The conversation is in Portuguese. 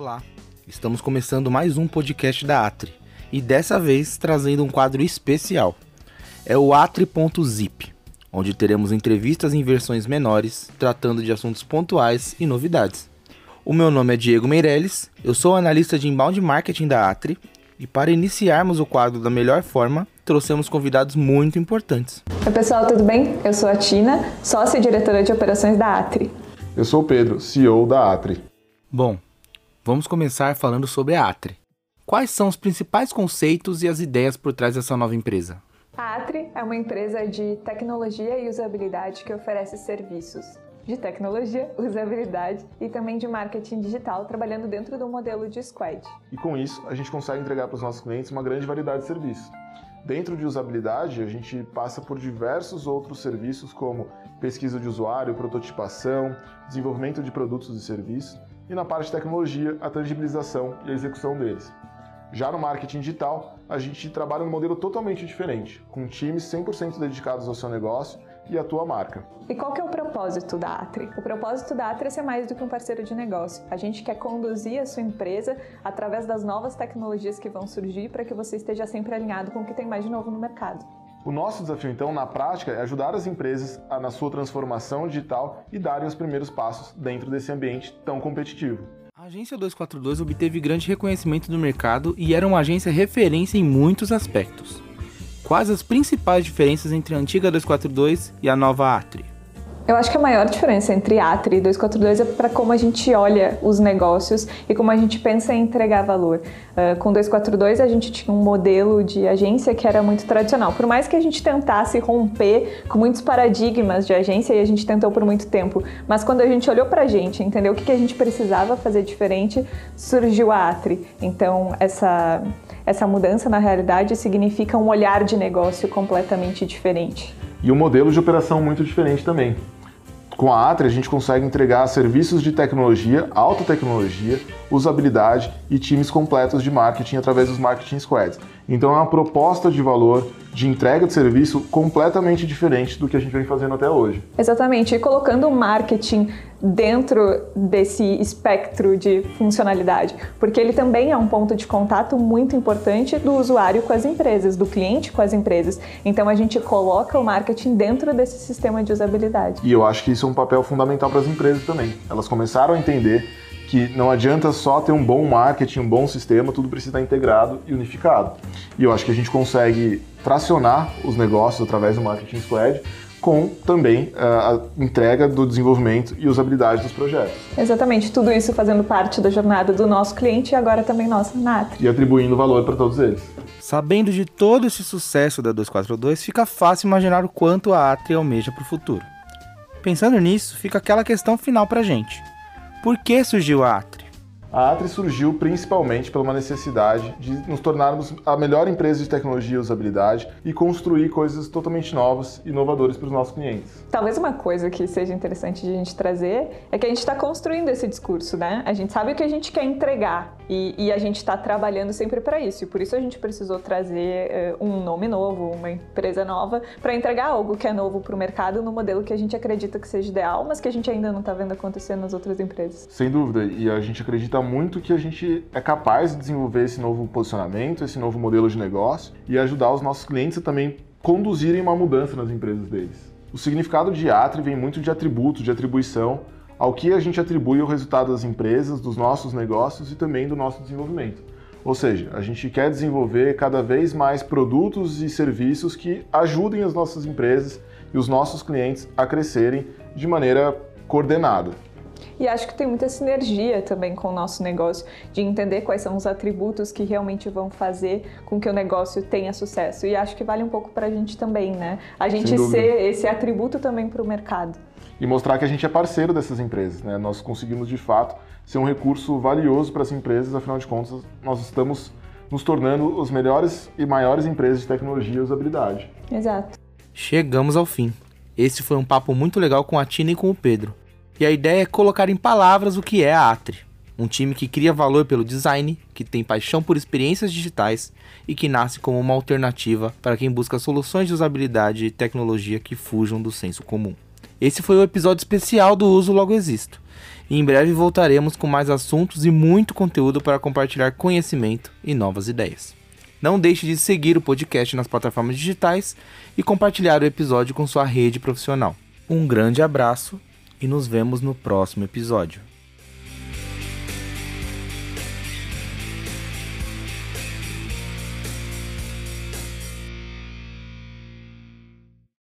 Olá, estamos começando mais um podcast da Atri e dessa vez trazendo um quadro especial. É o Atri.zip, onde teremos entrevistas em versões menores, tratando de assuntos pontuais e novidades. O meu nome é Diego Meirelles, eu sou analista de inbound marketing da Atri e para iniciarmos o quadro da melhor forma, trouxemos convidados muito importantes. Oi pessoal, tudo bem? Eu sou a Tina, sócia e diretora de operações da Atri. Eu sou o Pedro, CEO da Atri. Bom, vamos começar falando sobre a Atri. Quais são os principais conceitos e as ideias por trás dessa nova empresa? A Atri é uma empresa de tecnologia e usabilidade que oferece serviços de tecnologia, usabilidade e também de marketing digital, trabalhando dentro do modelo de squad. E com isso, a gente consegue entregar para os nossos clientes uma grande variedade de serviços. Dentro de usabilidade, a gente passa por diversos outros serviços como pesquisa de usuário, prototipação, desenvolvimento de produtos e serviços, e na parte de tecnologia, a tangibilização e a execução deles. Já no marketing digital, a gente trabalha num modelo totalmente diferente, com times 100% dedicados ao seu negócio e à tua marca. E qual que é o propósito da Atri? O propósito da Atri é ser mais do que um parceiro de negócio. A gente quer conduzir a sua empresa através das novas tecnologias que vão surgir para que você esteja sempre alinhado com o que tem mais de novo no mercado. O nosso desafio, então, na prática, é ajudar as empresas a, na sua transformação digital e darem os primeiros passos dentro desse ambiente tão competitivo. A agência 242 obteve grande reconhecimento do mercado e era uma agência referência em muitos aspectos. Quais as principais diferenças entre a antiga 242 e a nova Atri? Eu acho que a maior diferença entre Atri e 242 é para como a gente olha os negócios e como a gente pensa em entregar valor. Uh, com 242 a gente tinha um modelo de agência que era muito tradicional. Por mais que a gente tentasse romper com muitos paradigmas de agência e a gente tentou por muito tempo, mas quando a gente olhou para a gente, entendeu o que, que a gente precisava fazer diferente, surgiu a Atri. Então essa essa mudança na realidade significa um olhar de negócio completamente diferente. E um modelo de operação muito diferente também. Com a Atri, a gente consegue entregar serviços de tecnologia, alta tecnologia, usabilidade e times completos de marketing através dos marketing squads. Então é uma proposta de valor de entrega de serviço completamente diferente do que a gente vem fazendo até hoje. Exatamente, e colocando o marketing dentro desse espectro de funcionalidade, porque ele também é um ponto de contato muito importante do usuário com as empresas, do cliente com as empresas. Então a gente coloca o marketing dentro desse sistema de usabilidade. E eu acho que isso é um papel fundamental para as empresas também. Elas começaram a entender que não adianta só ter um bom marketing, um bom sistema, tudo precisa estar integrado e unificado. E eu acho que a gente consegue tracionar os negócios através do Marketing Squad com também uh, a entrega do desenvolvimento e usabilidade dos projetos. Exatamente, tudo isso fazendo parte da jornada do nosso cliente e agora também nossa NAT. E atribuindo valor para todos eles. Sabendo de todo esse sucesso da 242, fica fácil imaginar o quanto a Atri almeja para o futuro. Pensando nisso, fica aquela questão final para a gente. Por que surgiu a? A Atri surgiu principalmente pela uma necessidade de nos tornarmos a melhor empresa de tecnologia e usabilidade e construir coisas totalmente novas e inovadoras para os nossos clientes. Talvez uma coisa que seja interessante de a gente trazer é que a gente está construindo esse discurso, né? A gente sabe o que a gente quer entregar e, e a gente está trabalhando sempre para isso. E por isso a gente precisou trazer uh, um nome novo, uma empresa nova, para entregar algo que é novo para o mercado no modelo que a gente acredita que seja ideal, mas que a gente ainda não está vendo acontecer nas outras empresas. Sem dúvida, e a gente acredita muito que a gente é capaz de desenvolver esse novo posicionamento, esse novo modelo de negócio e ajudar os nossos clientes a também conduzirem uma mudança nas empresas deles. O significado de Atri vem muito de atributo, de atribuição ao que a gente atribui o resultado das empresas, dos nossos negócios e também do nosso desenvolvimento. Ou seja, a gente quer desenvolver cada vez mais produtos e serviços que ajudem as nossas empresas e os nossos clientes a crescerem de maneira coordenada. E acho que tem muita sinergia também com o nosso negócio, de entender quais são os atributos que realmente vão fazer com que o negócio tenha sucesso. E acho que vale um pouco para a gente também, né? A gente ser esse atributo também para o mercado. E mostrar que a gente é parceiro dessas empresas, né? Nós conseguimos de fato ser um recurso valioso para as empresas, afinal de contas, nós estamos nos tornando os melhores e maiores empresas de tecnologia e usabilidade. Exato. Chegamos ao fim. Esse foi um papo muito legal com a Tina e com o Pedro. E a ideia é colocar em palavras o que é a Atri. Um time que cria valor pelo design, que tem paixão por experiências digitais e que nasce como uma alternativa para quem busca soluções de usabilidade e tecnologia que fujam do senso comum. Esse foi o episódio especial do Uso Logo Existo. E em breve voltaremos com mais assuntos e muito conteúdo para compartilhar conhecimento e novas ideias. Não deixe de seguir o podcast nas plataformas digitais e compartilhar o episódio com sua rede profissional. Um grande abraço e nos vemos no próximo episódio.